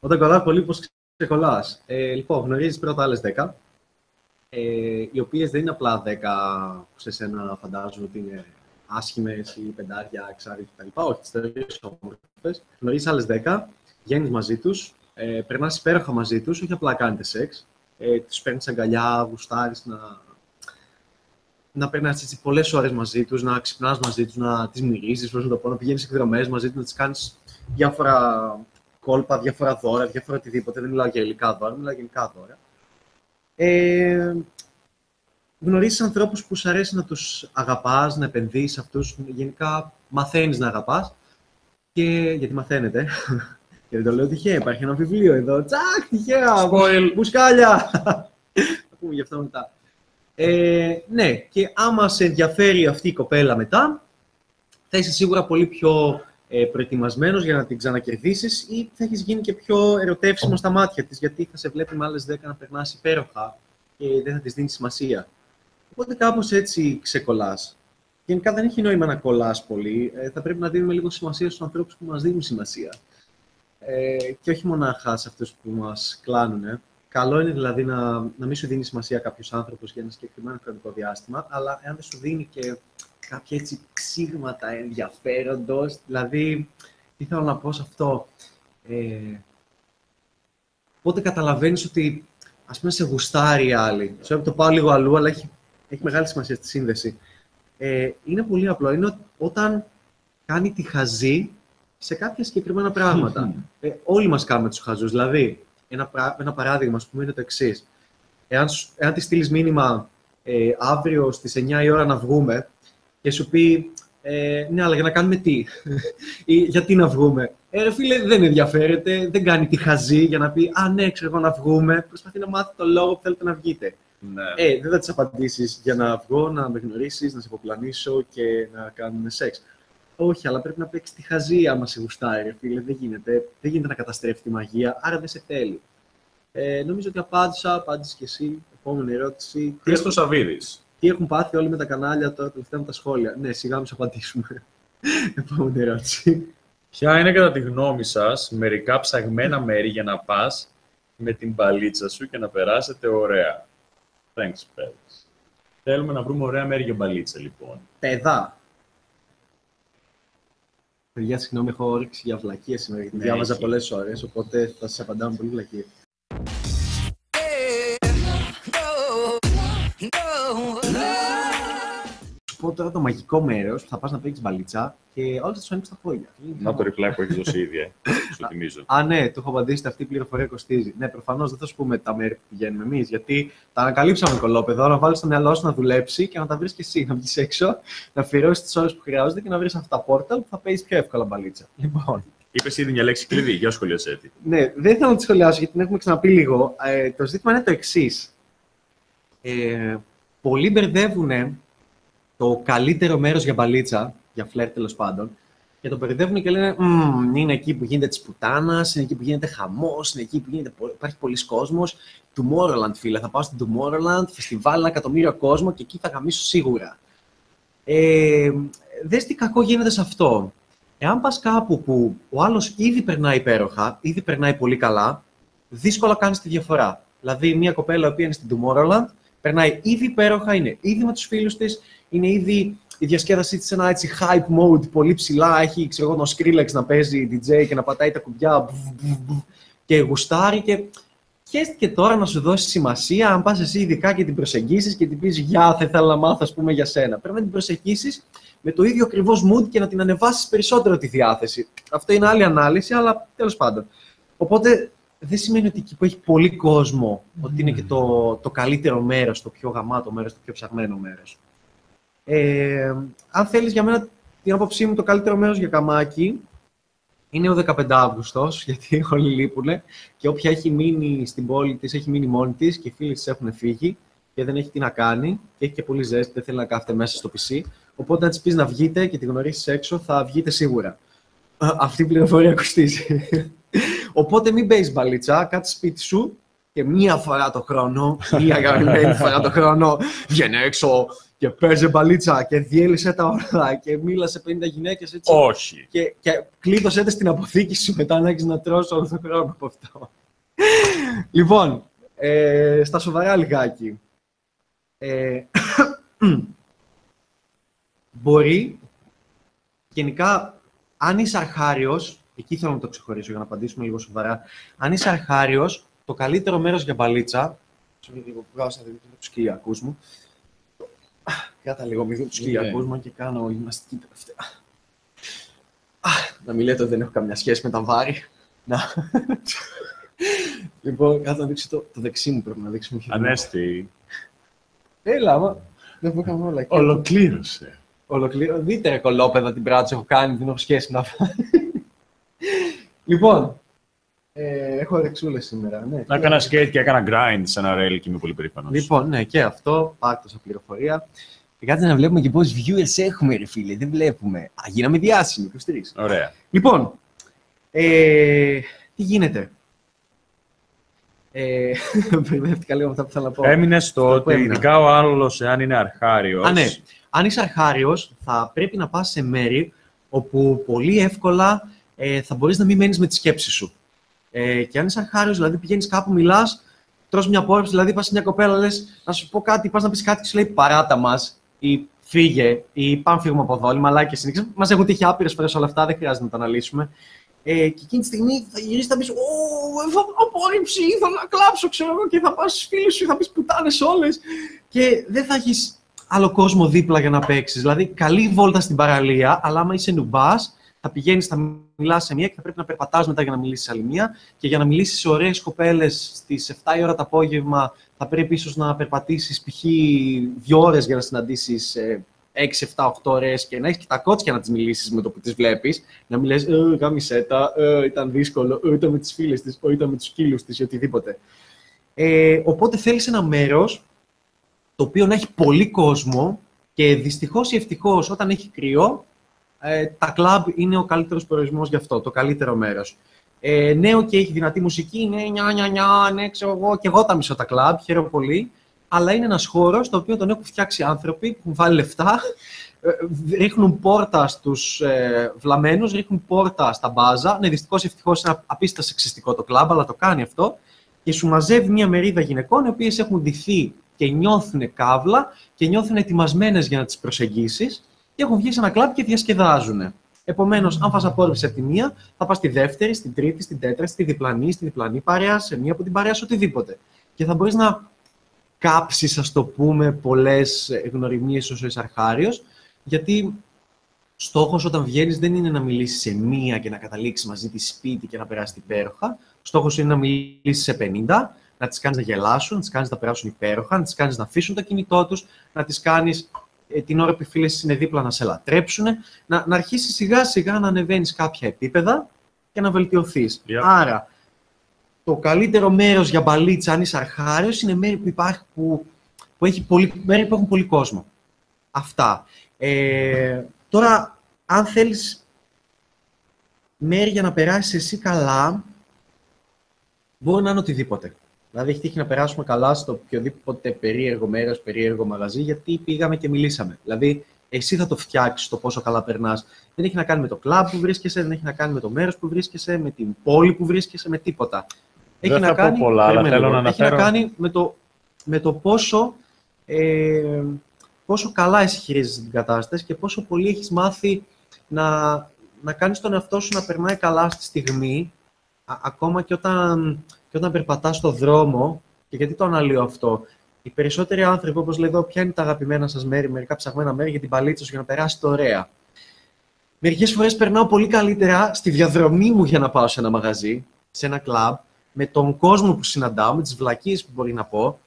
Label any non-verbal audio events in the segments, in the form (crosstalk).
όταν κολλάς πολύ, πώς ξεκολλάς. Ε, λοιπόν, γνωρίζεις πρώτα άλλες 10, ε, οι οποίες δεν είναι απλά 10 που σε σένα φαντάζουν ότι είναι άσχημες ή πεντάρια, εξάρι κτλ. Όχι, τις θεωρείς όμορφε. Γνωρίζεις άλλες 10, βγαίνει μαζί τους, ε, περνάς υπέροχα μαζί τους, όχι απλά κάνετε σεξ. Ε, τους παίρνεις αγκαλιά, γουστάρεις να, να περνάς πολλές ώρες μαζί τους, να ξυπνάς μαζί τους, να τις μυρίζεις, να το πω, να πηγαίνεις εκδρομές μαζί τους, να τις κάνεις διάφορα κόλπα, διάφορα δώρα, διάφορα οτιδήποτε. Δεν μιλάω για υλικά δώρα, μιλάω για γενικά δώρα. Ε, γνωρίζεις ανθρώπους που σου αρέσει να τους αγαπάς, να επενδύεις σε αυτούς. Γενικά μαθαίνεις να αγαπάς. Και γιατί μαθαίνετε. (laughs) και δεν το λέω τυχαία, υπάρχει ένα βιβλίο εδώ. Τσακ, τυχαία, Spoil. μπουσκάλια. Θα πούμε γι' αυτό μετά. Ε, ναι, και άμα σε ενδιαφέρει αυτή η κοπέλα μετά, θα είσαι σίγουρα πολύ πιο ε, προετοιμασμένος για να την ξανακερδίσεις ή θα έχεις γίνει και πιο ερωτεύσιμο στα μάτια της, γιατί θα σε βλέπει με άλλες 10 να περνάς υπέροχα και δεν θα της δίνεις σημασία. Οπότε κάπως έτσι ξεκολλάς. Γενικά δεν έχει νόημα να κολλάς πολύ. Ε, θα πρέπει να δίνουμε λίγο σημασία στους ανθρώπους που μας δίνουν σημασία. Ε, και όχι μονάχα σε αυτούς που μας κλάνουν. Καλό είναι δηλαδή να, να μην σου δίνει σημασία κάποιος άνθρωπος για ένα συγκεκριμένο χρονικό διάστημα, αλλά εάν δεν σου δίνει και κάποια έτσι ξύγματα ενδιαφέροντος, δηλαδή, τι θέλω να πω σε αυτό. Ε, πότε καταλαβαίνεις ότι, ας πούμε, σε γουστάρει η άλλη. Ξέρω το πάω λίγο αλλού, αλλά έχει, έχει μεγάλη σημασία στη σύνδεση. Ε, είναι πολύ απλό. Είναι όταν κάνει τη χαζή σε κάποια συγκεκριμένα πράγματα. ε, όλοι μας κάνουμε τους χαζούς. Δηλαδή, ένα, ένα παράδειγμα, ας πούμε, είναι το εξής. Εάν, εάν τη στείλεις μήνυμα ε, αύριο στις 9 η ώρα να βγούμε και σου πει ε, ναι, αλλά για να κάνουμε τι; ή γιατί να βγούμε; Ε, ρε φίλε, δεν ενδιαφέρεται, δεν κάνει τη χαζή για να πει Α, ναι, ξέρω εγώ να βγούμε. Προσπαθεί να μάθει το λόγο που θέλετε να βγείτε. Ναι. Ε, δεν θα τη απαντήσεις για να βγω, να με γνωρίσεις, να σε υποπλανήσω και να κάνουμε σεξ. Όχι, αλλά πρέπει να παίξεις τη χαζή άμα σε γουστάρει, ρε φίλε. Δεν γίνεται. Δεν γίνεται να καταστρέφει τη μαγεία, άρα δεν σε θέλει. Ε, νομίζω ότι απάντησα, απάντησες και εσύ. Επόμενη ερώτηση. Χρήστος Σαββίδη. Τι έχουν πάθει όλοι με τα κανάλια τώρα τελευταία με τα σχόλια. Ναι, σιγά μην σου απαντήσουμε. (laughs) Επόμενη ερώτηση. Ποια είναι κατά τη γνώμη σας μερικά ψαγμένα μέρη για να πας με την μπαλίτσα σου και να περάσετε ωραία; Thanks, fellas. Θέλουμε να βρούμε ωραία μέρη για μπαλίτσα, λοιπόν. Παιδά. Παιδιά, συγγνώμη, έχω όρεξη για βλακίες σήμερα, γιατί Ναι, διάβαζα έχει. πολλές ώρες, οπότε θα σας απαντάω με πολύ βλακίες. Σου πω τώρα το μαγικό μέρος που θα πας να παίξεις μπαλίτσα και όλες θα σου ανοίξουν τα πόδια. Να το reply που έχει δώσει ήδη, ε. Σου θυμίζω. Α, ναι, του έχω απαντήσει αυτή η πληροφορία κοστίζει. Ναι, προφανώς δεν θα σου πούμε τα μέρη που πηγαίνουμε εμείς, γιατί τα ανακαλύψαμε κολόπεδο. Να βάλεις στο μυαλό σου να δουλέψει και να τα βρεις και εσύ. Να βγεις έξω, να αφιερώσεις τις ώρες που χρειάζονται και να βρεις αυτά τα πόρταλ που θα παίζεις πιο εύκολα μπαλίτσα. Λοιπόν, Είπες ήδη μια λέξη κλειδί, για σχολιασέ τη. ναι, δεν θέλω να τη σχολιάσω γιατί την έχουμε ξαναπεί λίγο. Ε, το ζήτημα είναι το εξής. Ε, πολλοί μπερδεύουν το καλύτερο μέρος για μπαλίτσα, για φλερ τέλος πάντων, και το μπερδεύουν και λένε «Μμμ, είναι εκεί που γίνεται της πουτάνας, είναι εκεί που γίνεται χαμός, είναι εκεί που γίνεται, πο- υπάρχει πολλοί κόσμος. Tomorrowland, φίλε. Θα πάω στην Tomorrowland, φεστιβάλ, ένα εκατομμύριο κόσμο και εκεί θα γαμίσω σίγουρα. Ε, δες τι κακό γίνεται σε αυτό. Εάν πας κάπου που ο άλλος ήδη περνάει υπέροχα, ήδη περνάει πολύ καλά, δύσκολα κάνεις τη διαφορά. Δηλαδή, μια κοπέλα που είναι στην Tomorrowland, περνάει ήδη υπέροχα, είναι ήδη με τους φίλους της, είναι ήδη η διασκέδασή της σε ένα έτσι hype mode πολύ ψηλά, έχει ξέρω εγώ τον Skrillex να παίζει DJ και να πατάει τα κουμπιά μπουφ, μπουφ, μπουφ, και γουστάρει και χαίστηκε τώρα να σου δώσει σημασία αν πας εσύ ειδικά και την προσεγγίσεις και την πεις «Γεια, θα ήθελα να μάθω ας πούμε για σένα». Πρέπει να την προσεγγίσεις με το ίδιο ακριβώς mood και να την ανεβάσεις περισσότερο τη διάθεση. Αυτό είναι άλλη ανάλυση, αλλά τέλος πάντων. Οπότε δεν σημαίνει ότι εκεί που έχει πολύ κόσμο, ότι είναι και το, το καλύτερο μέρος, το πιο γαμάτο μέρος, το πιο ψαγμένο μέρος. Ε, αν θέλεις για μένα την άποψή μου το καλύτερο μέρος για καμάκι είναι ο 15 Αύγουστος, (laughs) γιατί όλοι λείπουνε και όποια έχει μείνει στην πόλη της έχει μείνει μόνη της και οι φίλοι της έχουν φύγει και δεν έχει τι να κάνει και έχει και πολύ ζέστη, δεν θέλει να κάθεται μέσα στο PC. Οπότε αν της πεις να βγείτε και τη γνωρίσεις έξω, θα βγείτε σίγουρα. Α, Αυτή η πληροφορία κοστίζει. (laughs) Οπότε μην παίζεις μπαλίτσα, κάτσε σπίτι σου και μία φορά το χρόνο, μία αγαπημένη φορά το χρόνο, βγαίνει έξω και παίζε μπαλίτσα και διέλυσε τα όλα και μίλασε 50 γυναίκες έτσι. Όχι. Και, και κλείδωσέ τε στην αποθήκη σου μετά να έχεις να τρως όλο τον χρόνο από αυτό. λοιπόν, ε, στα σοβαρά λιγάκι. Ε, μπορεί, γενικά, αν είσαι αρχάριος, εκεί θέλω να το ξεχωρίσω για να απαντήσουμε λίγο σοβαρά, αν είσαι αρχάριος, το καλύτερο μέρος για μπαλίτσα, Συγγνώμη, λίγο βγάζω να τους κοιλιακούς μου, Κάτα λίγο, μην δω τους Ναι. κοιλιακούς μου και κάνω γυμναστική τελευταία. Α, Να μην λέτε ότι δεν έχω καμιά σχέση με τα βάρη. Να. λοιπόν, κάτω να δείξω το, το δεξί μου πρέπει να δείξουμε. Ανέστη, Έλα, άμα. Δεν πω καμία όλα. εκεί. ολοκλήρωσε. Ολοκλήρω. Δείτε ρε κολόπεδα την πράξη έχω κάνει, δεν έχω σχέση με αυτά. λοιπόν, ε, έχω ρεξούλες σήμερα, ναι. Να έκανα skate και έκανα grind σε ένα rail και είμαι πολύ περήφανος. Λοιπόν, ναι, και αυτό, πάρτε σαν πληροφορία. Και κάτσε να βλέπουμε και πόσους viewers έχουμε, ρε φίλε. Δεν βλέπουμε. Α, γίναμε διάσημοι, 23. Ωραία. Λοιπόν, ε, τι γίνεται; Ε, (laughs) μπερδεύτηκα λίγο με αυτά που θέλω να πω. Έμεινες στο που ότι έμεινα. ειδικά ο άλλος, εάν είναι αρχάριο. Α, ναι. Αν είσαι αρχάριος, θα πρέπει να πας σε μέρη όπου πολύ εύκολα ε, θα μπορείς να μην μένεις με τη σκέψη σου. Ε, και αν είσαι αρχάριος, δηλαδή πηγαίνεις κάπου, μιλάς, τρως μια πόρευση, δηλαδή πας σε μια κοπέλα, λες, να σου πω κάτι, πας να πεις κάτι και σου λέει παράτα μας ή φύγε ή πάμε φύγουμε από εδώ, οι μαλάκες είναι. Ξέρεις, Μας έχουν τύχει άπειρες φορές όλα αυτά, δεν χρειάζεται να τα αναλύσουμε. Ε, και εκείνη τη στιγμή θα γυρίσεις θα πεις: Ω, θα απόρριψη, ήθελα να κλάψω, ξέρω εγώ, και θα πας στους φίλους σου, θα πεις πουτάνες όλες. Και δεν θα έχεις άλλο κόσμο δίπλα για να παίξεις. Δηλαδή, καλή βόλτα στην παραλία, αλλά άμα είσαι νουμπάς, θα πηγαίνεις, θα μιλάς σε μία και θα πρέπει να περπατάς μετά για να μιλήσεις σε άλλη μία. Και για να μιλήσεις σε ωραίες κοπέλες στις 7 η ώρα το απόγευμα, θα πρέπει ίσως να περπατήσεις π.χ. δύο ώρες για να συναντήσεις 6, 7, 8 ώρε και να έχεις και τα κότσια να τις μιλήσεις με το που τις βλέπεις. Να μην λε, Ε, γάμισέτα, ε, ήταν δύσκολο, ε, ήταν με τις φίλες της, ε, ήταν με τους φίλου της ή οτιδήποτε. Ε, οπότε θέλεις ένα μέρος το οποίο να έχει πολύ κόσμο και δυστυχώς ή ευτυχώς όταν έχει κρύο, ε, τα κλαμπ είναι ο καλύτερος προορισμός γι' αυτό, το καλύτερο μέρος. Ε, νέο και έχει δυνατή μουσική, ναι, νιά, νιά, νιά, ναι, ξέρω εγώ, και εγώ τα μισώ τα κλαμπ, χαίρομαι πολύ. Αλλά είναι ένας χώρος το οποίο τον έχουν φτιάξει άνθρωποι που έχουν βάλει λεφτά, ε, ρίχνουν πόρτα στους ε, βλαμμένους, ρίχνουν πόρτα στα μπάζα. Ναι, δυστυχώς ή ευτυχώς είναι απίστευτα σεξιστικό το κλαμπ, αλλά το κάνει αυτό. Και σου μαζεύει μια μερίδα γυναικών, οι οποίες έχουν ντυθεί και νιώθουν καύλα και νιώθουν ετοιμασμένες για να τις προσεγγίσεις και έχουν βγει σε ένα κλαμπ και διασκεδάζουν. Επομένως, αν φας απόρριψη από τη μία, θα πας στη δεύτερη, στην τρίτη, στην τέταρτη, στη διπλανή, στη διπλανή παρέα, σε μία από την παρέα, σε οτιδήποτε. Και θα μπορείς να κάψεις, ας το πούμε, πολλές γνωριμίες όσο είσαι αρχάριο, γιατί στόχος όταν βγαίνεις δεν είναι να μιλήσεις σε μία και να καταλήξεις μαζί τη σπίτι και να περάσεις υπέροχα. Στόχος είναι να μιλήσεις σε 50, να τις κάνεις να γελάσουν, να τις κάνεις να περάσουν υπέροχα, να τις κάνεις να αφήσουν το κινητό τους, να τις κάνεις ε, την ώρα που οι φίλες είναι δίπλα να σε λατρέψουν, να, να αρχίσεις σιγά σιγά να ανεβαίνεις κάποια επίπεδα και να βελτιωθείς. Yeah. Άρα, το καλύτερο μέρος για μπαλίτσα, αν είσαι αρχάριος, είναι μέρη που, υπάρχει, που, που, έχει πολύ, μέρη που έχουν πολύ κόσμο. Αυτά. Ε, τώρα, αν θέλεις μέρη για να περάσεις εσύ καλά, μπορεί να είναι οτιδήποτε. Δηλαδή, έχει τύχει να περάσουμε καλά στο οποιοδήποτε περίεργο μέρος, περίεργο μαγαζί, γιατί πήγαμε και μιλήσαμε. Δηλαδή, εσύ θα το φτιάξεις το πόσο καλά περνάς. Δεν έχει να κάνει με το κλαμπ που βρίσκεσαι, δεν έχει να κάνει με το μέρος που βρίσκεσαι, με την πόλη που βρίσκεσαι, με τίποτα. Έχει Δεν να θα πω κάνει, πολλά, αλλά περίμενε θέλω λίγο. να έχει να αναφέρω- κάνει με το, με το πόσο, ε, πόσο καλά εσύ χειρίζεσαι την κατάσταση και πόσο πολύ έχεις μάθει να, να κάνεις τον εαυτό σου να περνάει καλά στη στιγμή, α- ακόμα και όταν, και όταν περπατάς στο δρόμο. Και γιατί το αναλύω αυτό. Οι περισσότεροι άνθρωποι, όπως λέει εδώ, ποια είναι τα αγαπημένα σας μέρη, μερικά ψαγμένα μέρη για την παλίτσα σου για να περάσετε ωραία. Μερικές φορές περνάω πολύ καλύτερα στη διαδρομή μου για να πάω σε ένα μαγαζί, σε ένα κλαμπ, με τον κόσμο που συναντάω, με τις βλακίες που μπορεί να πω.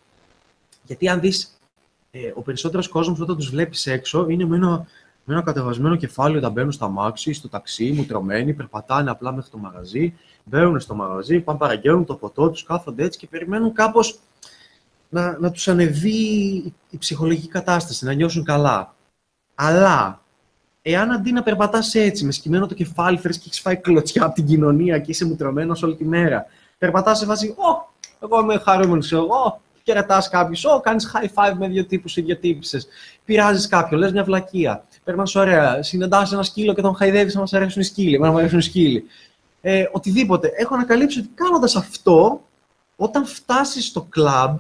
Γιατί αν δεις, ε, ο περισσότερος κόσμος όταν τους βλέπεις έξω είναι με ένα, με ένα κατεβασμένο κεφάλι όταν μπαίνουν στα μάξι, στο ταξί, μουτρωμένοι, περπατάνε απλά μέχρι το μαγαζί, μπαίνουν στο μαγαζί, πάνε παραγγέλνουν το ποτό τους, κάθονται έτσι και περιμένουν κάπως να, να τους ανεβεί η- η ψυχολογική κατάσταση, να νιώσουν καλά. Αλλά, εάν αντί να περπατάς έτσι, με σκυμμένο το κεφάλι, φέρεις και έχεις φάει κλωτσιά από την κοινωνία και είσαι μουτρωμένος όλη τη μέρα, περπατάς σε βάση, «Ω, εγώ είμαι χαρούμενος, εγώ, Χαιρετά κάποιους, Ω, κάνεις high five με δύο τύπους ή δύο τύπησες. Πειράζεις κάποιον, λες μια βλακεία. Περνά ωραία. Συναντάς ένα σκύλο και τον χαϊδεύεις να μας αρέσουν οι σκύλοι. Εμένα μου αρέσουν οι σκύλοι. Ε, οτιδήποτε. Έχω ανακαλύψει ότι κάνοντας αυτό, όταν φτάσεις στο κλαμπ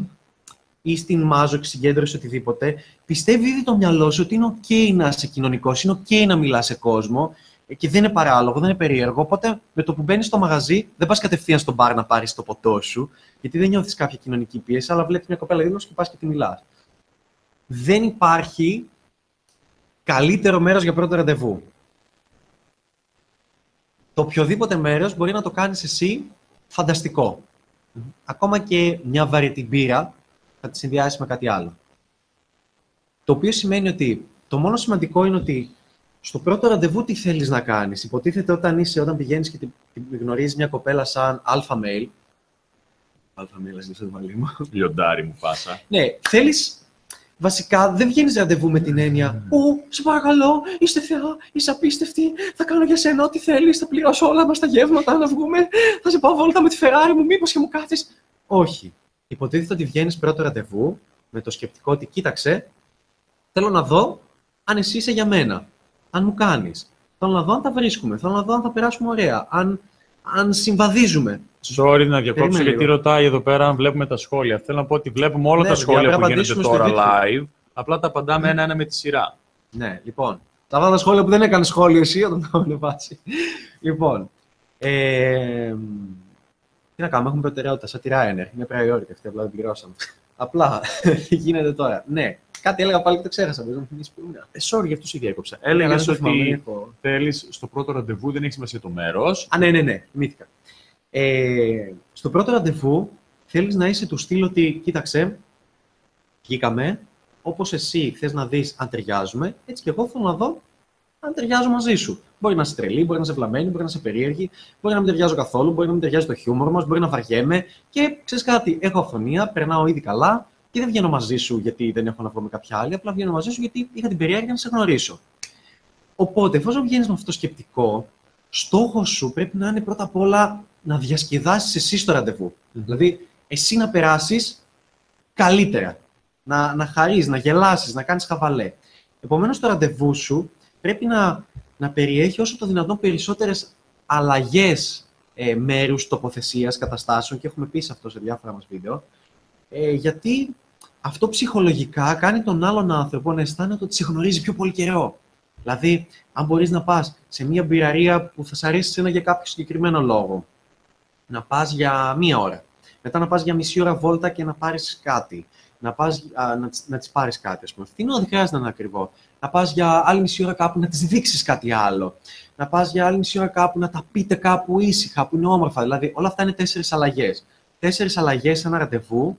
ή στην μάζο συγκέντρωση οτιδήποτε, πιστεύει ήδη το μυαλό σου ότι είναι OK να είσαι κοινωνικός, είναι OK να μιλάς σε κόσμο ε, και δεν είναι παράλογο, δεν είναι περίεργο. Οπότε με το που μπαίνεις στο μαγαζί, δεν πας κατευθείαν στον μπαρ να πάρεις το ποτό σου, γιατί δεν νιώθεις κάποια κοινωνική πίεση, αλλά βλέπεις μια κοπέλα δίπλα και πας και τη μιλάς. Δεν υπάρχει καλύτερο μέρος για πρώτο ραντεβού. Το οποιοδήποτε μέρος μπορεί να το κάνεις εσύ φανταστικό. Ακόμα και μια βαρετή μπύρα θα τη συνδυάσεις με κάτι άλλο. Το οποίο σημαίνει ότι το μόνο σημαντικό είναι ότι στο πρώτο ραντεβού τι θέλεις να κάνεις. Υποτίθεται όταν είσαι, όταν πηγαίνεις και την γνωρίζεις μια κοπέλα σαν αλφα mail. Αλφα mail, ας το μαλλί μου. Λιοντάρι μου πάσα. Ναι, θέλεις. Βασικά δεν βγαίνεις ραντεβού με την έννοια Ω, σε παρακαλώ, είστε θεά, είσαι απίστευτη. Θα κάνω για σένα ό,τι θέλεις, θα πληρώσω όλα μας τα γεύματα να βγούμε. Θα σε πάω βόλτα με τη Ferrari μου, μήπως και μου κάθεις. Όχι. Υποτίθεται ότι βγαίνεις πρώτο ραντεβού με το σκεπτικό ότι κοίταξε, θέλω να δω αν εσύ είσαι για μένα αν μου κάνεις. Θέλω να δω αν τα βρίσκουμε. Θέλω να δω αν θα περάσουμε ωραία. Αν, αν συμβαδίζουμε. Sorry να διακόψω γιατί ρωτάει εδώ πέρα αν βλέπουμε τα σχόλια. Θέλω να πω ότι βλέπουμε όλα ναι, τα σχόλια που γίνονται τώρα live. Απλά τα απαντάμε ναι. ένα-ένα με τη σειρά. Ναι, λοιπόν. Τα βάλα σχόλια που δεν έκανε σχόλιο εσύ όταν τα ανεβάσει. λοιπόν. Ε, τι να κάνουμε, έχουμε προτεραιότητα σαν τη Ryanair. Είναι priority αυτή, απλά δεν πληρώσαμε. απλά, (laughs) τι γίνεται τώρα. Ναι, Κάτι έλεγα πάλι και το ξέχασα. Μπορεί να θυμίσει που είναι. Ε, sorry, γι' αυτό σε διέκοψα. Έλεγες ότι θέλεις στο πρώτο ραντεβού, δεν έχει σημασία το μέρος. Α, ναι, ναι, ναι. Θυμήθηκα. Ε, στο πρώτο ραντεβού θέλεις να είσαι του στυλ ότι κοίταξε, βγήκαμε, όπως εσύ θες να δεις αν ταιριάζουμε, έτσι και εγώ θέλω να δω αν ταιριάζω μαζί σου. Μπορεί να είσαι τρελή, μπορεί να είσαι βλαμμένη, μπορεί να είσαι περίεργη, μπορεί να μην ταιριάζω καθόλου, μπορεί να μην ταιριάζει το χιούμορ μας, μπορεί να βαριέμαι. Και ξέρεις κάτι, έχω αυθονία, περνάω ήδη καλά, και δεν βγαίνω μαζί σου γιατί δεν έχω να βρω με κάποια άλλη, απλά βγαίνω μαζί σου γιατί είχα την περιέργεια να σε γνωρίσω. Οπότε, εφόσον βγαίνεις με αυτό το σκεπτικό, στόχος σου πρέπει να είναι πρώτα απ' όλα να διασκεδάσεις εσύ το ραντεβού. Δηλαδή, εσύ να περάσεις καλύτερα. Να, να χαρείς, να γελάσεις, να κάνεις χαβαλέ. Επομένως, το ραντεβού σου πρέπει να, να περιέχει όσο το δυνατόν περισσότερες αλλαγές ε, μέρους, τοποθεσίας, καταστάσεων και έχουμε πει σε αυτό σε διάφορα μας βίντεο. Ε, γιατί αυτό ψυχολογικά κάνει τον άλλον άνθρωπο να αισθάνεται ότι σε γνωρίζει πιο πολύ καιρό. Δηλαδή, αν μπορείς να πας σε μια μπειραρία που θα σε αρέσει ένα για κάποιο συγκεκριμένο λόγο, να πας για μία ώρα, μετά να πας για μισή ώρα βόλτα και να πάρεις κάτι, να, πας, α, να, να της πάρεις κάτι, ας πούμε. Φθηνό δεν χρειάζεται να είναι ακριβό. Να πας για άλλη μισή ώρα κάπου να της δείξεις κάτι άλλο. Να πας για άλλη μισή ώρα κάπου να τα πείτε κάπου ήσυχα, που είναι όμορφα. Δηλαδή, όλα αυτά είναι τέσσερις αλλαγές. Τέσσερις αλλαγές σε ένα ραντεβού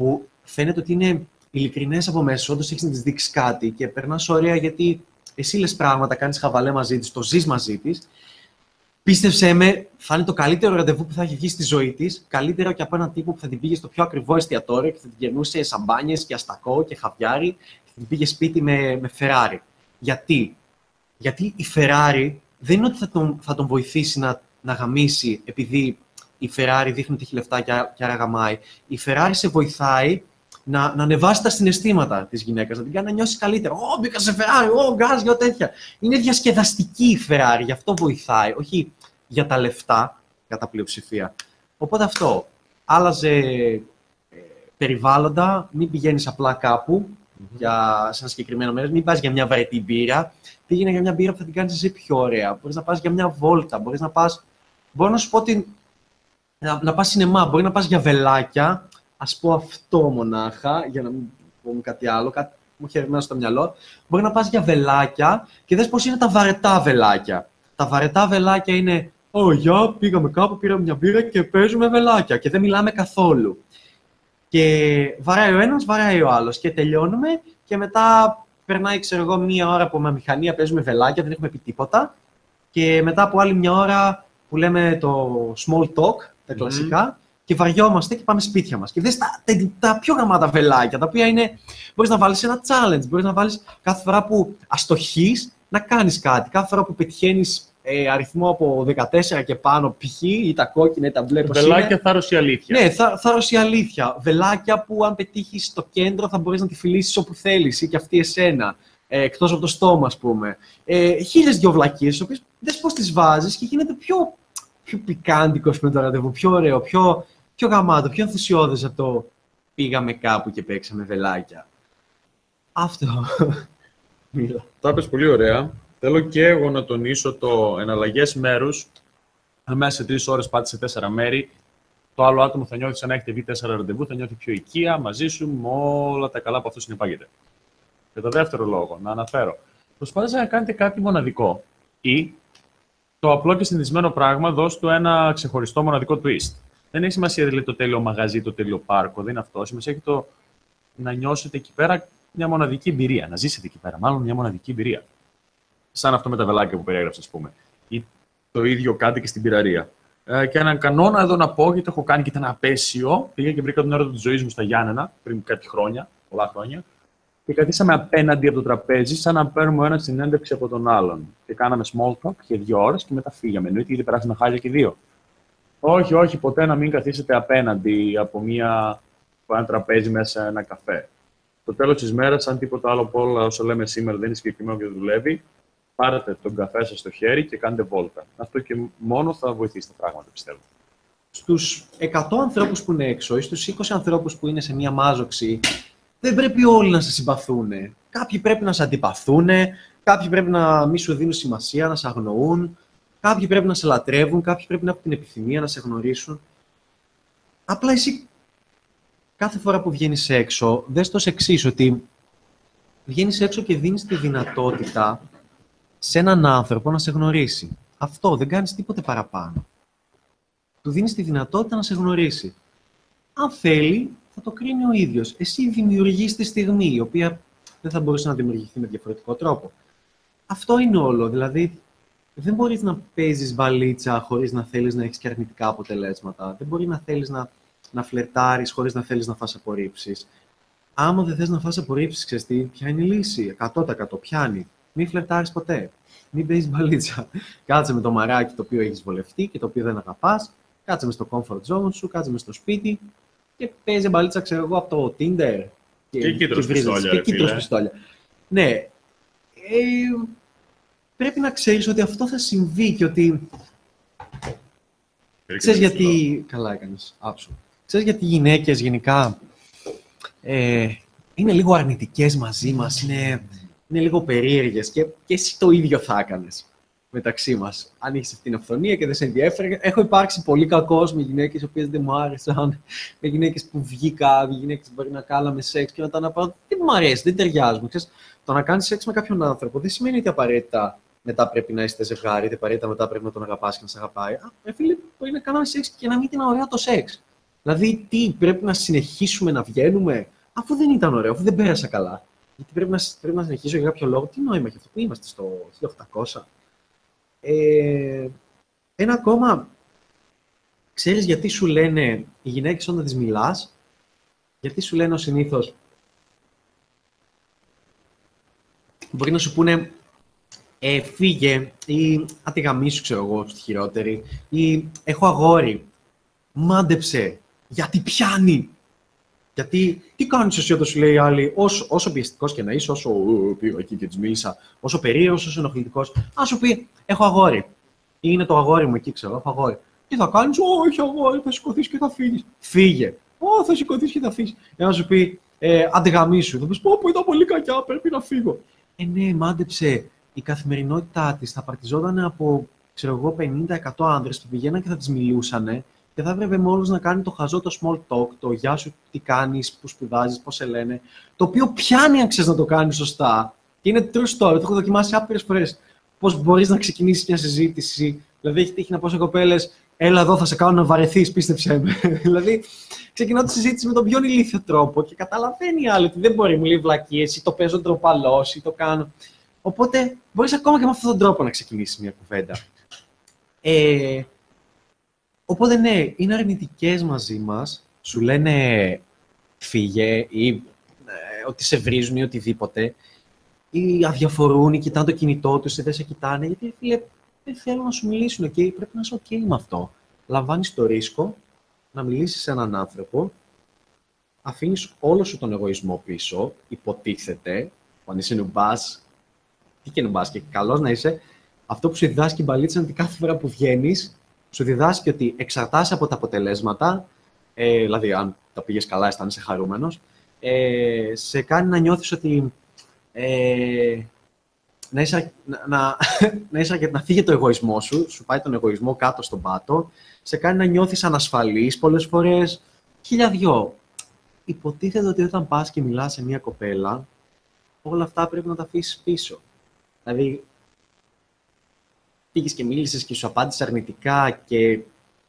που φαίνεται ότι είναι ειλικρινές από μέσα, όντως έχεις να της δείξεις κάτι και περνάς ωραία γιατί εσύ λες πράγματα, κάνεις χαβαλέ μαζί της, το ζεις μαζί της. Πίστευσέ με, θα είναι το καλύτερο ραντεβού που θα έχει βγει στη ζωή της. Καλύτερο και από έναν τύπο που θα την πήγε στο πιο ακριβό εστιατόριο και θα την γεμούσε σαμπάνιες και αστακό και χαβιάρι και θα την πήγε σπίτι με, με Ferrari. Γιατί; Γιατί η Ferrari δεν είναι ότι θα τον, θα τον βοηθήσει να, να γαμίσει επειδή η Ferrari δείχνει ότι έχει λεφτά και άρα γαμάει. Η Ferrari σε βοηθάει να, να ανεβάσει τα συναισθήματα της γυναίκας, να την κάνει να νιώσει καλύτερα. Ω, μπήκα σε Ferrari, ω, γκάζ, για τέτοια. Είναι διασκεδαστική η Ferrari, γι' αυτό βοηθάει, όχι για τα λεφτά, κατά πλειοψηφία. Οπότε αυτό. Άλλαζε ε, περιβάλλοντα, μην πηγαίνεις απλά κάπου για, σε ένα συγκεκριμένο μέρος, μην πας για μια βαρετή μπύρα. Πήγαινε για μια μπύρα που θα την κάνεις εσύ πιο ωραία. Μπορείς να πας για μια βόλτα, μπορείς να πα. Μπορώ να σου πω ότι να, να πας σινεμά, μπορεί να πας για βελάκια, ας πω αυτό μονάχα, για να μην πούμε κάτι άλλο, κάτι μου έχει ερευνάσει στο μυαλό. Μπορεί να πας για βελάκια και δες πώς είναι τα βαρετά βελάκια. Τα βαρετά βελάκια είναι «Ω, για, πήγαμε κάπου, πήραμε μια μπύρα και παίζουμε βελάκια» και δεν μιλάμε καθόλου. Και βαράει ο ένας, βαράει ο άλλος και τελειώνουμε και μετά περνάει, ξέρω εγώ, μία ώρα από με μηχανία, παίζουμε βελάκια, δεν έχουμε πει τίποτα. Και μετά από άλλη μια ώρα που λέμε το small talk, τα κλασικά, και βαριόμαστε και πάμε σπίτια μας. Και δες τα, τα, πιο γαμάτα βελάκια, τα οποία είναι. Μπορείς να βάλεις ένα challenge, μπορείς να βάλεις κάθε φορά που αστοχείς να κάνεις κάτι. Κάθε φορά που πετυχαίνεις ε, αριθμό από 14 και πάνω π.χ. ή τα κόκκινα ή τα μπλε. πώς Βελάκια είναι. θάρρος η αλήθεια. Ναι, θα, θάρρος η αλήθεια. Βελάκια που αν πετύχεις στο κέντρο θα μπορείς να τη φιλήσεις όπου θέλεις ή και αυτή εσένα. Ε, εκτός από το στόμα, ας πούμε. Ε, χίλιες δυο βλακίες, τις οποίες δες πώς τις βάζεις και γίνεται πιο, πιο πικάντικος με το ραντεβού, πιο ωραίο, πιο, πιο γαμάτο, πιο ενθουσιώδες από το πήγαμε κάπου και παίξαμε βελάκια. Αυτό. (laughs) Μίλα. Τα είπες πολύ ωραία. Θέλω και εγώ να τονίσω το εναλλαγές μέρους. Αν μέσα σε τρεις ώρες πάτε σε τέσσερα μέρη, το άλλο άτομο θα νιώθει σαν να έχετε βγει τέσσερα ραντεβού, θα νιώθει πιο οικία μαζί σου με όλα τα καλά που αυτό συνεπάγεται. Και το δεύτερο λόγο, να αναφέρω. Προσπάθησα να κάνετε κάτι μοναδικό ή το απλό και συνηθισμένο πράγμα, δώσ' του ένα ξεχωριστό μοναδικό twist. Δεν έχει σημασία δηλαδή, το τέλειο μαγαζί, το τέλειο πάρκο, δεν είναι αυτό. Σημασία έχει το να νιώσετε εκεί πέρα μια μοναδική εμπειρία, να ζήσετε εκεί πέρα, μάλλον μια μοναδική εμπειρία. Σαν αυτό με τα βελάκια που περιέγραψα, ας πούμε. Ή το ίδιο κάτι και στην πυραρία. Ε, και έναν κανόνα εδώ να πω, γιατί το έχω κάνει και ήταν απέσιο. Πήγα και βρήκα τον έρωτα της ζωής μου στα Γιάννενα πριν κάποια χρόνια, πολλά χρόνια. Και καθίσαμε απέναντι από το τραπέζι, σαν να παίρνουμε ένας συνέντευξη από τον άλλον. Και κάναμε small talk για δύο ώρες και μετά φύγαμε. Εννοείται γιατί περάσαμε χάλια και δύο. Όχι, όχι, ποτέ να μην καθίσετε απέναντι από, μια, από ένα τραπέζι μέσα σε ένα καφέ. Στο τέλος της μέρας, αν τίποτα άλλο από όλα όσα λέμε σήμερα δεν είναι συγκεκριμένο και δεν δουλεύει, πάρετε τον καφέ σας στο χέρι και κάντε βόλτα. Αυτό και μόνο θα βοηθήσει τα πράγματα, πιστεύω. Στους 100 ανθρώπους που είναι έξω ή στους 20 ανθρώπους που είναι σε μία μάζοξη, δεν πρέπει όλοι να σε συμπαθούν. Κάποιοι πρέπει να σε αντιπαθούν, κάποιοι πρέπει να μη σου δίνουν σημασία, να σε αγνοούν, κάποιοι πρέπει να σε λατρεύουν, κάποιοι πρέπει να έχουν την επιθυμία να σε γνωρίσουν. Απλά εσύ κάθε φορά που βγαίνεις έξω, δες το ως εξής, ότι βγαίνεις έξω και δίνεις τη δυνατότητα σε έναν άνθρωπο να σε γνωρίσει. Αυτό, δεν κάνεις τίποτε παραπάνω. Του δίνεις τη δυνατότητα να σε γνωρίσει. Αν θέλει, θα το κρίνει ο ίδιος. Εσύ δημιουργείς τη στιγμή, η οποία δεν θα μπορούσε να δημιουργηθεί με διαφορετικό τρόπο. Αυτό είναι όλο. Δηλαδή, δεν μπορείς να παίζεις μπαλίτσα χωρίς να θέλεις να έχεις και αρνητικά αποτελέσματα. Δεν μπορεί να θέλεις να, να φλερτάρεις χωρίς να θέλεις να φας απορρίψεις. Άμα δεν θες να φας απορρίψεις, ξέρεις τι, ποια είναι η λύση. 100% πιάνει. Μην φλερτάρεις ποτέ. Μην παίζεις μπαλίτσα. (laughs) Κάτσε με το μαράκι το οποίο έχεις βολευτεί και το οποίο δεν αγαπάς. Κάτσε μες στο comfort zone σου, κάτσε μες στο σπίτι και παίζει μπαλίτσα, ξέρω εγώ, από το Tinder. Και εκεί τρως βρίζεσαι. πιστόλια, Και ρε εκεί φίλε. τρως πιστόλια. Ναι. Ε, πρέπει να ξέρεις ότι αυτό θα συμβεί και ότι Ξέρεις γιατί... Καλά έκανες, άψου. Ξέρεις γιατί οι γυναίκες γενικά ε, είναι λίγο αρνητικές μαζί μας, είναι, είναι λίγο περίεργες και, και εσύ το ίδιο θα έκανες μεταξύ μας. Αν είχες αυτή την αυθονία και δεν σε ενδιέφερε. Έχω υπάρξει πολύ κακός με γυναίκες οι οποίες δεν μου άρεσαν, με γυναίκες που βγήκα, με γυναίκες που μπορεί να κάναμε σεξ και μετά να πάω, δεν μου αρέσει, δεν ταιριάζουμε. Ξέρεις, το να κάνεις σεξ με κάποιον άνθρωπο δεν σημαίνει ότι απαραίτητα μετά πρέπει να είστε ζευγάρι, είτε απαραίτητα μετά πρέπει να τον αγαπάς και να σε αγαπάει. Α, ρε φίλε, μπορεί να κάναμε σεξ και να μην ήταν ωραίο το σεξ. Δηλαδή, τι, πρέπει να συνεχίσουμε να βγαίνουμε, αφού δεν ήταν ωραίο, αφού δεν πέρασα καλά. Γιατί πρέπει να, πρέπει να συνεχίσω για κάποιο λόγο. Τι νόημα έχει αυτό, που είμαστε στο 1800. Ε, ένα ακόμα, ξέρεις γιατί σου λένε οι γυναίκες όταν τις μιλάς, γιατί σου λένε ως συνήθως, μπορεί να σου πούνε ε, φύγε ή άτι γαμίσου, ξέρω εγώ, στη χειρότερη ή έχω αγόρι, μάντεψε, γιατί πιάνει. Γιατί τι κάνεις εσύ όταν σου λέει η άλλη, όσο, όσο πιεστικός και να είσαι, όσο «Ε, πήγα εκεί και της μίλησα, όσο περίεργος, όσο ενοχλητικός, αν σου πει έχω αγόρι. Ή είναι το αγόρι μου εκεί, ξέρω, έχω αγόρι. Τι θα κάνεις, Ω, έχει αγόρι, θα σηκωθείς και θα φύγεις. Φύγε. Ω, θα σηκωθείς και θα φύγεις. Για να σου πει, ε, άντε γαμίσου. Θα πεις, πω, πω, ήταν πολύ κακιά, πρέπει να φύγω. Ε, ναι, μάντεψε. Η καθημερινότητά της θα παρτιζόταν από, ξέρω εγώ, 50-100 άνδρες που πηγαίναν και θα τις μιλούσαν και θα έπρεπε με όλους να κάνει το χαζό το small talk, το γεια σου, τι κάνεις, που σπουδάζεις, πώς σε λένε, το οποίο πιάνει αν ξέρεις να το κάνεις σωστά. Και είναι true story, το έχω δοκιμάσει άπειρες φορές. Πώς μπορείς να ξεκινήσεις μια συζήτηση, δηλαδή έχει τύχει να πω σε κοπέλες, έλα εδώ θα σε κάνω να βαρεθείς, πίστεψέ με. (laughs) δηλαδή, ξεκινάω τη συζήτηση με τον πιο ηλίθιο τρόπο και καταλαβαίνει η άλλη ότι δεν μπορεί, μου λέει βλακίες ή το παίζω ντροπαλός ή το κάνω. Οπότε, μπορείς ακόμα και με αυτόν τον τρόπο να ξεκινήσεις μια κουβέντα. Ε, Οπότε ναι, είναι αρνητικές μαζί μας, σου λένε φύγε ή ε, ότι σε βρίζουν ή οτιδήποτε. Ή αδιαφορούν ή κοιτάνε το κινητό τους ή δεν σε κοιτάνε, γιατί φίλε, δεν θέλουν να σου μιλήσουν και πρέπει να είσαι OK με αυτό. Λαμβάνεις το ρίσκο να μιλήσεις σε έναν άνθρωπο, αφήνεις όλο σου τον εγωισμό πίσω, υποτίθεται, αν είσαι νουμπάς, τι και νουμπάς, και καλός να είσαι, αυτό που σου διδάσκει η μπαλίτσα είναι ότι κάθε φορά που βγαίνεις, σου διδάσκει ότι εξαρτάσαι από τα αποτελέσματα, ε, δηλαδή αν τα πήγες καλά, αισθάνεσαι χαρούμενος, ε, σε κάνει να νιώθεις ότι. Ε, να, είσαι, να, να, (laughs) να, να φύγει το εγωισμό σου, σου πάει τον εγωισμό κάτω στον πάτο, σε κάνει να νιώθεις ανασφαλής πολλές φορές, χιλιαδιό. Υποτίθεται ότι όταν πας και μιλάς σε μια κοπέλα, όλα αυτά πρέπει να τα αφήσεις πίσω. Δηλαδή, πήγες και μίλησες και σου απάντησες αρνητικά και,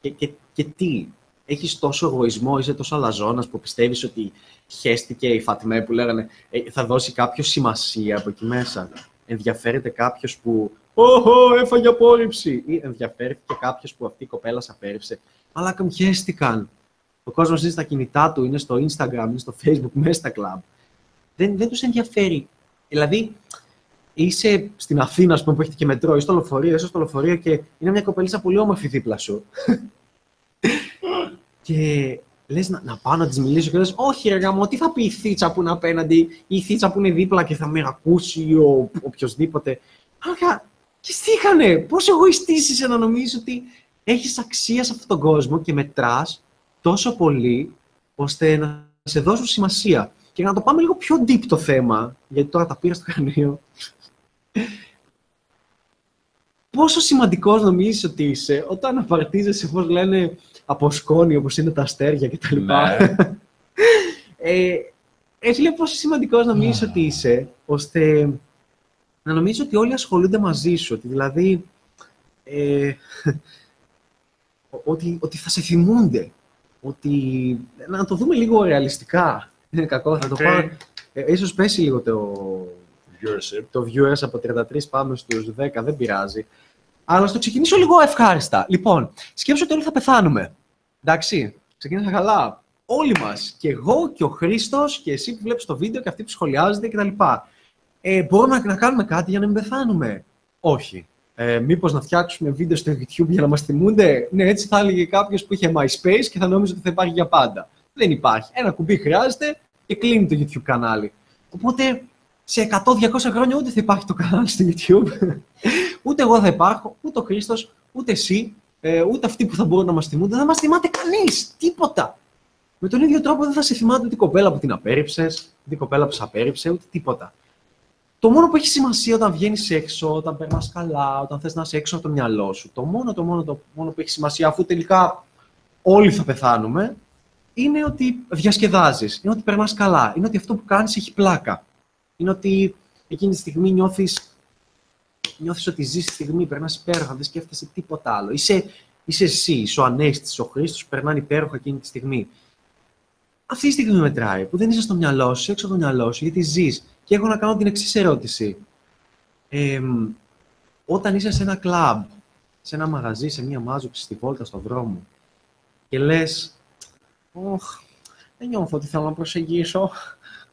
και, και, και τι. Έχεις τόσο εγωισμό, είσαι τόσο αλαζόνας που πιστεύεις ότι χέστηκε η Φατμέ που λέγανε «Ε, θα δώσει κάποιο σημασία από εκεί μέσα. Ενδιαφέρεται κάποιος που «Ωχω, έφαγε απόρριψη» ή ενδιαφέρθηκε κάποιος που αυτή η κοπέλα σε απέρριψε. Αλλά καμιέστηκαν. Ο κόσμος είναι στα κινητά του, είναι στο Instagram, είναι στο Facebook, μέσα στα κλαμπ. Δεν, δεν τους ενδιαφέρει. Δηλαδή, είσαι στην Αθήνα, ας πούμε, που έχετε και μετρό, ή στο λεωφορείο, είσαι στο λεωφορείο και είναι μια κοπελίτσα πολύ όμορφη δίπλα σου. (laughs) και λες να, να πάω να της μιλήσω και λες όχι ρε γάμο, τι θα πει η θίτσα που είναι απέναντι ή η θίτσα που είναι δίπλα και θα με ακούσει ή ο οποιοδήποτε. Αλλά και στήχανε, πόσο εγωιστής είσαι να νομίζεις ότι έχεις αξία σε αυτόν τον κόσμο και μετράς τόσο πολύ ώστε να σε δώσουν σημασία. Και να το πάμε λίγο πιο deep το θέμα, γιατί τώρα τα πήρα στο κρανίο. Πόσο σημαντικός νομίζεις ότι είσαι όταν απαρτίζεσαι, όπως λένε, από σκόνη, όπως είναι τα αστέρια κτλ. Ναι. (laughs) ε, έτσι λέει πόσο σημαντικός νομίζεις ότι είσαι, ώστε να νομίζω ότι όλοι ασχολούνται μαζί σου. Ότι δηλαδή, ε, (laughs) ότι, ότι θα σε θυμούνται. Ότι, να το δούμε λίγο ρεαλιστικά. Είναι κακό, θα το πάω. Ε, ίσως πέσει λίγο το viewership. Το viewers από 33 πάμε στους 10, δεν πειράζει. Αλλά στο ξεκινήσω λίγο ευχάριστα. Λοιπόν, σκέψου ότι όλοι θα πεθάνουμε. Εντάξει, ξεκίνησα καλά. Όλοι μας. Και εγώ και ο Χρήστος και εσύ που βλέπεις το βίντεο και αυτοί που σχολιάζετε κτλ. Ε, μπορούμε να, να κάνουμε κάτι για να μην πεθάνουμε; Όχι. Ε, Μήπως να φτιάξουμε βίντεο στο YouTube για να μας θυμούνται; Ναι, έτσι θα έλεγε κάποιος που είχε MySpace και θα νόμιζε ότι θα υπάρχει για πάντα. Δεν υπάρχει. Ένα κουμπί χρειάζεται και κλείνει το YouTube κανάλι. Οπότε σε 100-200 χρόνια ούτε θα υπάρχει το κανάλι στο YouTube. ούτε εγώ θα υπάρχω, ούτε ο Χρήστος, ούτε εσύ, ε, ούτε αυτοί που θα μπορούν να μας θυμούνται. Δεν θα μας θυμάται κανείς. Τίποτα. Με τον ίδιο τρόπο δεν θα σε θυμάται ούτε η κοπέλα που την απέρριψες, ούτε η κοπέλα που σε απέρριψε, ούτε τίποτα. Το μόνο που έχει σημασία όταν βγαίνεις έξω, όταν περνάς καλά, όταν θες να είσαι έξω από το μυαλό σου, το μόνο, το μόνο, το μόνο που έχει σημασία, αφού τελικά όλοι θα πεθάνουμε, είναι ότι διασκεδάζεις, είναι ότι περνάς καλά, είναι ότι αυτό που κάνεις έχει πλάκα. Είναι ότι εκείνη τη στιγμή νιώθεις νιώθεις ότι ζεις τη στιγμή, περνάς υπέροχα, δεν σκέφτεσαι τίποτα άλλο. Είσαι, είσαι εσύ, είσαι ο Ανέστης, ο Χρήστος, περνάνε υπέροχα εκείνη τη στιγμή. Αυτή η στιγμή μετράει, που δεν είσαι στο μυαλό σου, έξω από το μυαλό σου, γιατί ζεις. Και έχω να κάνω την εξής ερώτηση. Ε, όταν είσαι σε ένα κλαμπ, σε ένα μαγαζί, σε μία μάζοξη στη βόλτα στον δρόμο και λες «Ωχ, δεν νιώθω ότι θέλω να προσεγγίσω,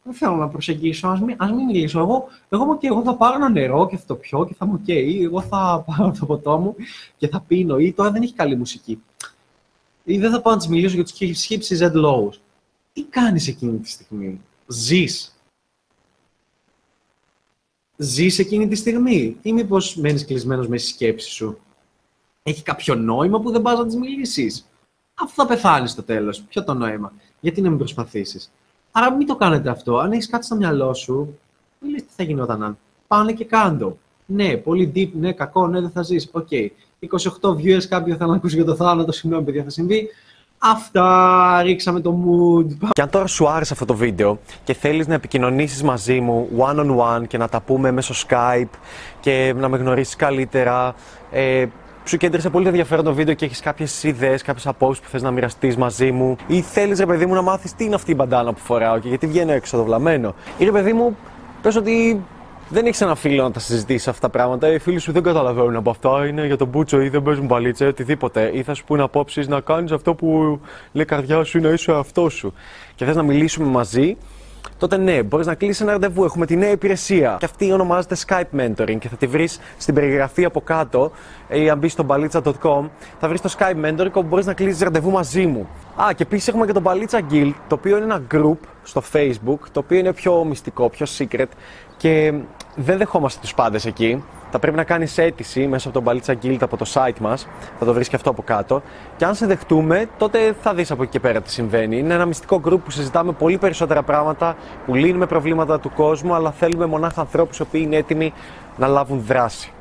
δεν θέλω να προσεγγίσω, ας μην, ας μην μιλήσω. Εγώ, εγώ, και εγώ θα πάρω ένα νερό και θα το πιω και θα είμαι οκ. Εγώ θα (laughs) πάρω το ποτό μου και θα πίνω. Ή τώρα δεν έχει καλή μουσική. Ή δεν θα πάω να της μιλήσω για τους Χ, Ψ ή Ζ λόγους. Τι κάνεις εκείνη τη στιγμή; Ζεις ζεις εκείνη τη στιγμή, ή μήπως μένεις κλεισμένος με στη σκέψη σου; Έχει κάποιο νόημα που δεν πας να της μιλήσεις; Αφού θα πεθάνει στο τέλος, ποιο το νόημα; Γιατί να μην προσπαθήσεις; Άρα μην το κάνετε αυτό. Αν έχεις κάτι στο μυαλό σου, μην λες τι θα γινόταν αν. Πάνε και κάντο. Ναι, πολύ deep, ναι, κακό, ναι, δεν θα ζήσει. OK. Okay. 28 viewers, κάποιο θα να ακούσει για το θάνατο, συγγνώμη, παιδιά, θα συμβεί. Αυτά, ρίξαμε το mood. Και αν τώρα σου άρεσε αυτό το βίντεο και θέλεις να επικοινωνήσεις μαζί μου one on one και να τα πούμε μέσω Skype και να με γνωρίσεις καλύτερα, ε, σου κέντρισε πολύ ενδιαφέρον το βίντεο και έχεις κάποιες ιδέες, κάποιες απόψεις που θες να μοιραστείς μαζί μου, ή θέλεις ρε παιδί μου να μάθεις τι είναι αυτή η μπαντάνα που φοράω και γιατί βγαίνω έξω βλαμμένο; Ή ρε παιδί μου, πες ότι δεν έχεις ένα φίλο να τα συζητήσεις αυτά τα πράγματα. Οι φίλοι σου δεν καταλαβαίνουν από αυτά. Είναι για τον μπούτσο ή δεν παίζουν παλίτσα ή οτιδήποτε. Ή θα σου πούνε απόψεις να κάνεις αυτό που λέει η καρδιά σου ή να είσαι αυτό σου. Και θες να μιλήσουμε μαζί τότε ναι, μπορείς να κλείσεις ένα ραντεβού. Έχουμε τη νέα υπηρεσία. Και αυτή ονομάζεται Skype Mentoring και θα τη βρεις στην περιγραφή από κάτω ή αν μπεις στο μπαλίτσα.com θα βρεις το Skype Mentoring όπου μπορείς να κλείσει ραντεβού μαζί μου. Α, και επίσης έχουμε και το Μπαλίτσα Guild, το οποίο είναι ένα group στο Facebook, το οποίο είναι πιο μυστικό, πιο secret και δεν δεχόμαστε τους πάντες εκεί. Θα πρέπει να κάνεις αίτηση μέσα από τον Μπαλίτσα Guild από το site μας. Θα το βρει και αυτό από κάτω. Και αν σε δεχτούμε, τότε θα δεις από εκεί και πέρα τι συμβαίνει. Είναι ένα μυστικό group που συζητάμε πολύ περισσότερα πράγματα, που λύνουμε προβλήματα του κόσμου, αλλά θέλουμε μονάχα ανθρώπους οι οποίοι είναι έτοιμοι να λάβουν δράση.